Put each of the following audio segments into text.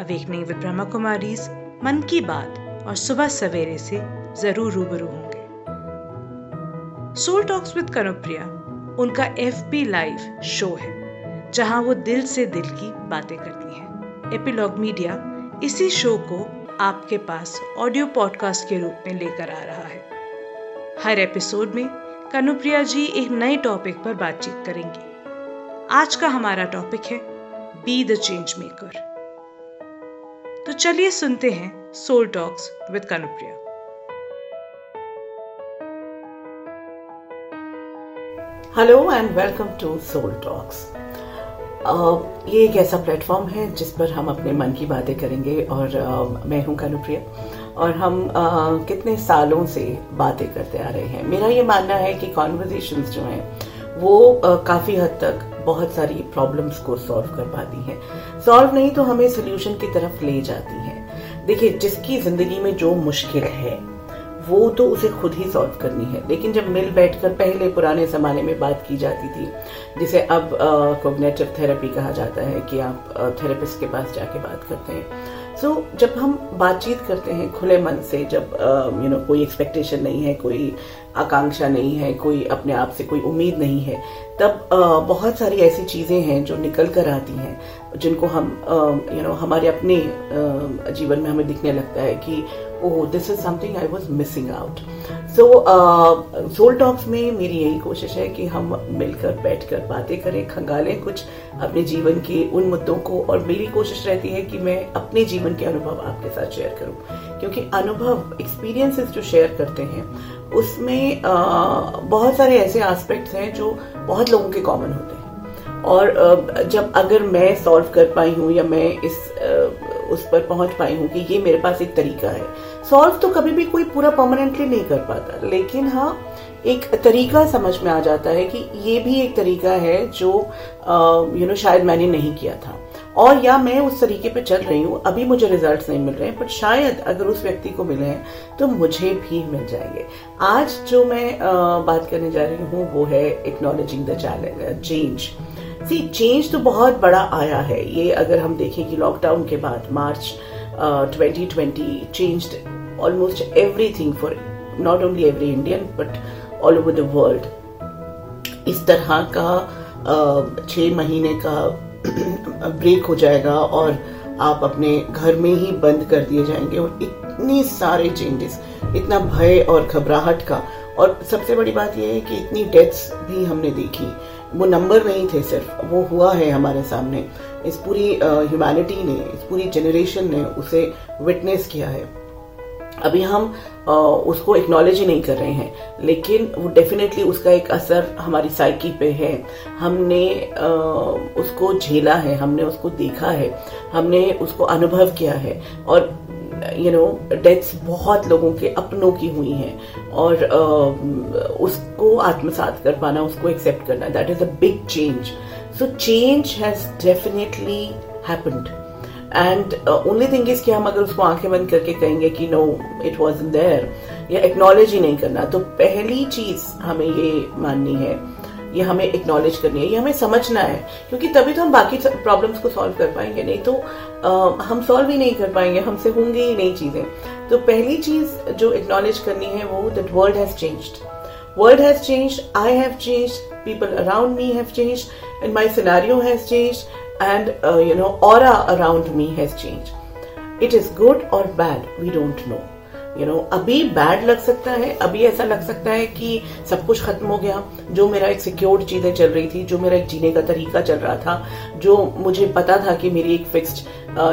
Awakening with Brahma Kumaris मन की बात और सुबह सवेरे से ज़रूर रूबरू होंगे। सोल टॉक्स विद कनुप्रिया उनका एफ़ पी लाइव शो है, जहाँ वो दिल से दिल की बातें करती हैं। एपिलॉग मीडिया इसी शो को आपके पास ऑडियो पॉडकास्ट के रूप में लेकर आ रहा है। हर एपिसोड में कनुप्रिया जी एक नए टॉपिक पर बातचीत करेंगी। आज का हमारा टॉपिक है बी द चेंज मेकर तो चलिए सुनते हैं soul talks with Kanupriya hello and welcome to soul talks ये एक ऐसा प्लेटफॉर्म है जिस पर हम अपने मन की बातें करेंगे और uh, मैं हूँ कनुप्रिया और हम uh, कितने सालों से बातें करते आ रहे हैं। मेरा ये मानना है कि कॉन्वर्जेशन जो हैं वो काफ़ी हद तक बहुत सारी प्रॉब्लम्स को सॉल्व कर पाती है। सॉल्व नहीं तो हमें सोल्यूशन की तरफ़ ले जाती है। देखिए, जिसकी ज़िंदगी में जो मुश्किल है वो तो उसे खुद ही सॉल्व करनी है। लेकिन जब मिल बैठकर पहले पुराने जमाने में बात की जाती थी जिसे अब कोग्नेटिव थेरेपी कहा जाता है कि आप थेरेपिस्ट के पास जाके बात करते हैं। सो so, जब हम बातचीत करते हैं खुले मन से जब यू नो कोई एक्सपेक्टेशन नहीं है कोई आकांक्षा नहीं है कोई अपने आप से कोई उम्मीद नहीं है तब बहुत सारी ऐसी चीज़ें हैं जो निकल कर आती हैं जिनको हम यू नो हमारे अपने जीवन में हमें दिखने लगता है कि ओह this is something I was missing out so soul talks में मेरी यही कोशिश है कि हम मिलकर बैठकर बातें करें खंगालें कुछ अपने जीवन के उन मुद्दों को और मेरी कोशिश रहती है कि मैं अपने जीवन के अनुभव आपके साथ शेयर करूँ। क्योंकि अनुभव एक्सपीरियंसेस जो शेयर करते हैं उसमें आ, बहुत सारे ऐसे एस्पेक्ट्स हैं जो बहुत लोगों के कॉमन होते हैं। और जब अगर मैं सॉल्व कर पाई हूँ या मैं इस उस पर पहुँच पाई हूँ कि ये मेरे पास एक तरीका है। सॉल्व तो कभी भी कोई पूरा परमानेंटली नहीं कर पाता लेकिन हाँ एक तरीका समझ में आ जाता है कि ये भी एक तरीका है जो यू नो शायद मैंने नहीं किया था। और या मैं उस तरीके पे चल रही हूँ अभी मुझे रिजल्ट्स नहीं मिल रहे हैं बट शायद अगर उस व्यक्ति को मिले हैं तो मुझे भी मिल जाएँगे। आज जो मैं आ, बात करने जा रही हूँ वो है acknowledging the challenge change sea change तो बहुत बड़ा आया है। ये अगर हम देखें कि लॉकडाउन के बाद March twenty twenty change almost everything for not only every Indian but all over the world इस तरह का छह महीने का ब्रेक हो जाएगा और आप अपने घर में ही बंद कर दिए जाएँगे और इतने सारे चेंजेस इतना भय और घबराहट का। और सबसे बड़ी बात यह है कि इतनी डेथ्स भी हमने देखी। वो नंबर नहीं थे सिर्फ़ वो हुआ है हमारे सामने। इस पूरी ह्यूमैनिटी ने इस पूरी जनरेशन ने उसे विटनेस किया है। अभी हम आ, उसको एक्नॉलेज ही नहीं कर रहे हैं लेकिन वो डेफिनेटली उसका एक असर हमारी साइकी पे है। हमने आ, उसको झेला है हमने उसको देखा है हमने उसको अनुभव किया है। और यू नो डेथ्स बहुत लोगों के अपनों की हुई हैं। और uh, उसको आत्मसात कर पाना उसको एक्सेप्ट करना that is a big change so change has definitely happened and only thing is कि हम अगर उसको आँखें बंद करके कहेंगे कि नो इट वॉज़ देयर या एक्नॉलेज नहीं करना तो पहली चीज़ हमें ये माननी है ये हमें एक्नॉलेज करनी है ये हमें समझना है क्योंकि तभी तो हम बाकी प्रॉब्लम्स को सॉल्व कर पाएँगे नहीं तो आ, हम सॉल्व ही नहीं कर पाएँगे हमसे होंगी ही नहीं चीज़ें। तो पहली चीज़ जो एक्नॉलेज करनी है वो that world has changed world has changed I have changed people around me have changed and my scenario has changed and uh, you know aura around me has changed it is good or bad we don't know you know अभी bad लग सकता है अभी ऐसा लग सकता है कि सब कुछ खत्म हो गया। जो मेरा एक सिक्योर्ड चीज़ें चल रही थी जो मेरा एक जीने का तरीका चल रहा था जो मुझे पता था कि मेरी एक फिक्स्ड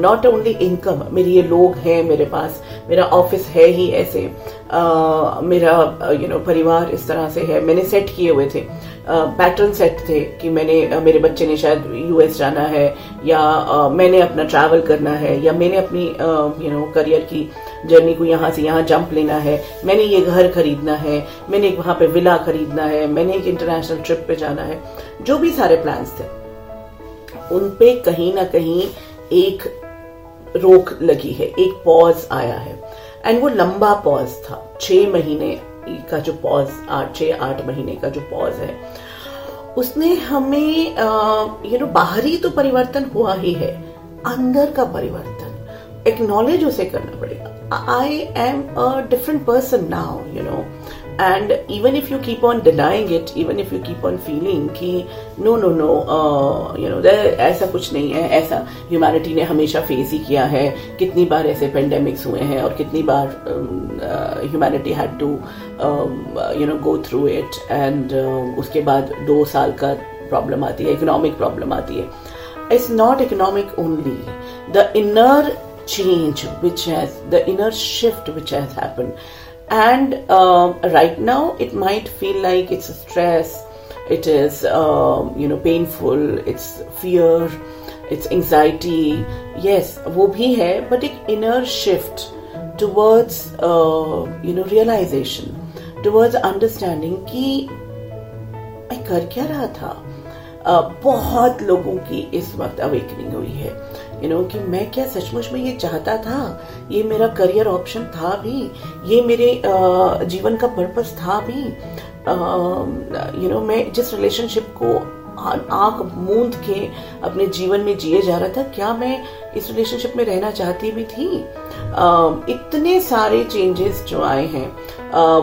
नॉट ओनली इनकम मेरी ये लोग हैं मेरे पास मेरा ऑफ़िस है ही ऐसे uh, मेरा you uh, know you know, परिवार इस तरह से है। मैंने सेट किए हुए थे। पैटर्न uh, सेट थे कि मैंने uh, मेरे बच्चे ने शायद यूएस जाना है या uh, मैंने अपना ट्रैवल करना है या मैंने अपनी यू नो करियर की जर्नी को यहाँ से यहाँ जंप लेना है। मैंने ये घर खरीदना है। मैंने एक वहाँ पे विला खरीदना है। मैंने एक इंटरनेशनल ट्रिप पे जाना है। जो भी सारे प्लान्स थे, उन पे कहीं ना कहीं एक रोक लगी है। एक पॉज आया है। एंड वो लंबा पॉज था। छह महीने का जो पॉज आठ, छह, आठ महीने का जो पॉज है, उसने हमें यू नो बाहरी तो परिवर्तन हुआ ही है। अंदर का परिवर्तन। एक्नॉलेज उसे करना पड़ेगा। I am a different person now you know and even if you keep on denying it even if you keep on feeling कि no no no you know ऐसा कुछ नहीं है, ऐसा ह्यूमैनिटी ने हमेशा फेस ही किया है, कितनी बार ऐसे पेंडेमिक्स हुए हैं और कितनी बार humanity had to you know go through it and उसके बाद दो साल का प्रॉब्लम आती है इकोनॉमिक प्रॉब्लम आती है। It's not economic only the inner change which has the inner shift which has happened and uh, right now it might feel like it's a stress it is um, you know painful it's fear it's anxiety yes wo bhi hai but एक inner shift towards uh, you know realization towards understanding मैं कर क्या रहा था uh, बहुत लोगों की इस वक्त अवेकनिंग हुई है यू नो कि मैं क्या सचमुच में ये चाहता था? ये मेरा करियर ऑप्शन था भी। ये मेरे जीवन का पर्पस था भी। यू नो मैं जिस रिलेशनशिप को आँख मूंद के अपने जीवन में जिए जा रहा था, क्या मैं इस रिलेशनशिप में रहना चाहती भी थी? इतने सारे चेंजेस जो आए हैं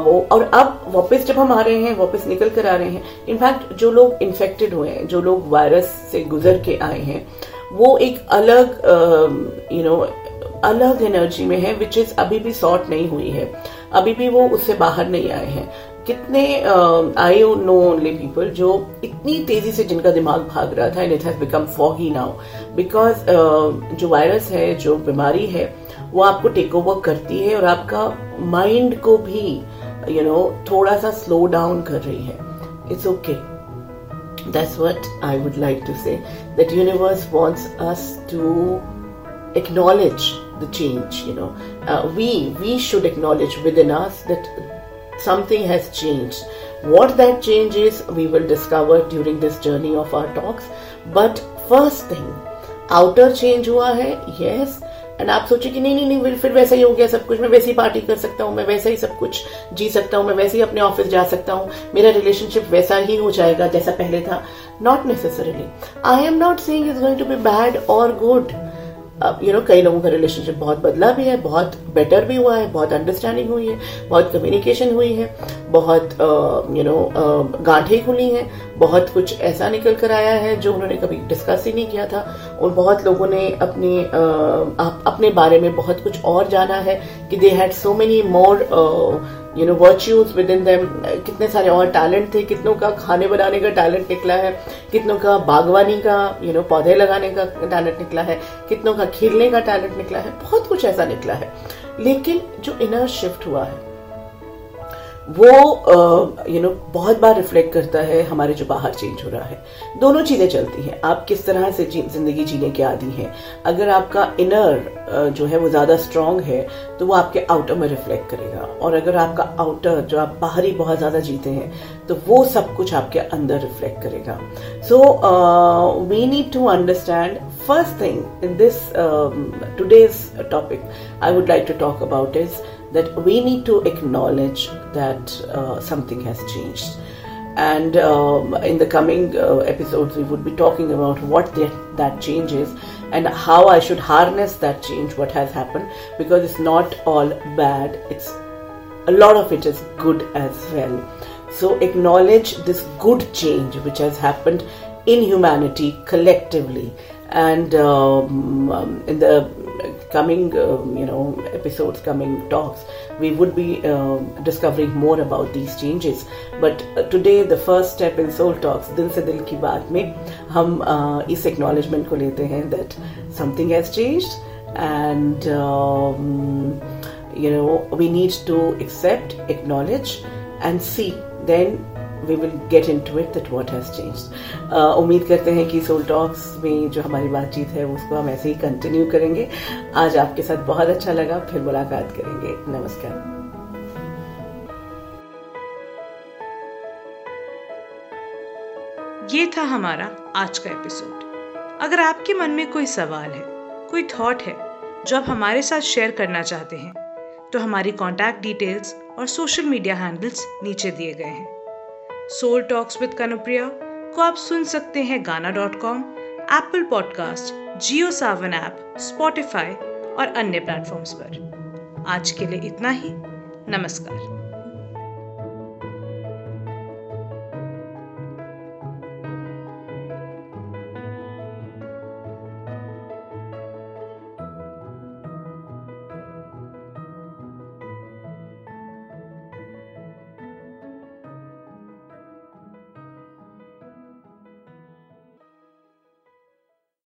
वो, और अब वापस जब हम आ रहे हैं, वापस निकल कर आ रहे हैं इनफैक्ट जो लोग इन्फेक्टेड हुए हैं, जो लोग वायरस से गुजर के आए हैं वो एक अलग यू नो अलग एनर्जी में है विच इज़ अभी भी सॉर्ट नहीं हुई है। अभी भी वो उससे बाहर नहीं आए हैं। कितने आई नो ओनली पीपल जो इतनी तेज़ी से जिनका दिमाग भाग रहा था and it has become foggy now because जो वायरस है जो बीमारी है वो आपको टेक ओवर करती है और आपका माइंड को भी यू you नो know, थोड़ा सा स्लो डाउन कर रही है। It's okay okay. That's what i would like to say. That universe wants us to acknowledge the change you know. Uh, we we should acknowledge within us that something has changed. What that change is we will discover during this journey of our talks. But first thing outer change hua hai? Yes and आप सोचे कि नहीं नहीं नहीं, फिर वैसा ही हो गया सब कुछ। मैं वैसे ही पार्टी कर सकता हूँ, मैं वैसा ही सब कुछ जी सकता हूँ, मैं वैसे ही अपने ऑफ़िस जा सकता हूँ। मेरा रिलेशनशिप वैसा ही हो जाएगा जैसा पहले था। Not necessarily I am not saying is going to be bad और गुड यू नो कई लोगों का रिलेशनशिप बहुत बदला भी है, बहुत बेटर भी हुआ है, बहुत अंडरस्टैंडिंग हुई है, बहुत कम्युनिकेशन हुई है, बहुत यू नो गांठें खुली हैं, बहुत कुछ ऐसा निकल कर आया है जो उन्होंने कभी डिस्कस ही नहीं किया था और बहुत लोगों ने अपने अपने बारे में बहुत कुछ और जाना है कि they had so many more you know virtues within them कितने सारे और टैलेंट थे कितनों का खाने बनाने का टैलेंट निकला है कितनों का बागवानी का यू you नो know, पौधे लगाने का टैलेंट निकला है कितनों का खेलने का टैलेंट निकला है बहुत कुछ ऐसा निकला है। लेकिन जो इनर शिफ्ट हुआ है वो यू नो बहुत बार रिफ्लेक्ट करता है, हमारे जो बाहर चेंज हो रहा है। दोनों चीज़ें चलती हैं। आप किस तरह से ज़िंदगी जीने के आदि हैं? अगर आपका इनर जो है वो ज़्यादा स्ट्रांग है तो वो आपके आउटर में रिफ्लेक्ट करेगा। और अगर आपका आउटर जो आप बाहरी बहुत ज़्यादा जीते हैं तो वो सब कुछ आपके अंदर रिफ्लेक्ट करेगा। So we need to understand first thing in this today's topic I would like to talk about is that we need to acknowledge that uh, something has changed. And um, in the coming uh, episodes, we would be talking about what the, that change is and how I should harness that change, what has happened, because it's not all bad. It's a lot of it is good as well. So acknowledge this good change which has happened in humanity collectively and um, um, in the coming um, you know episodes coming talks we would be um, discovering more about these changes. But uh, today the first step in soul talks dil se dil ki baat mein hum uh, is acknowledgement ko lete hain that something has changed and um, you know we need to accept acknowledge and see. Then we will get into it that what has change उम्मीद करते हैं कि soul talks में जो हमारी बातचीत है, उसको हम ऐसे ही कंटिन्यू करेंगे। आज आपके साथ बहुत अच्छा लगा, फिर मुलाकात करेंगे। नमस्कार। ये था हमारा आज का एपिसोड अगर आपके मन में कोई सवाल है, कोई थॉट है, जो आप हमारे साथ शेयर करना चाहते हैं तो हमारी कॉन्टैक्ट डिटेल्स और सोशल मीडिया हैंडल्स नीचे दिए गए हैं। सोल टॉक्स विद कनुप्रिया को आप सुन सकते हैं Gaana dot com Apple podcast Jio Saavn app Spotify और अन्य प्लेटफॉर्म्स पर। आज के लिए इतना ही। नमस्कार।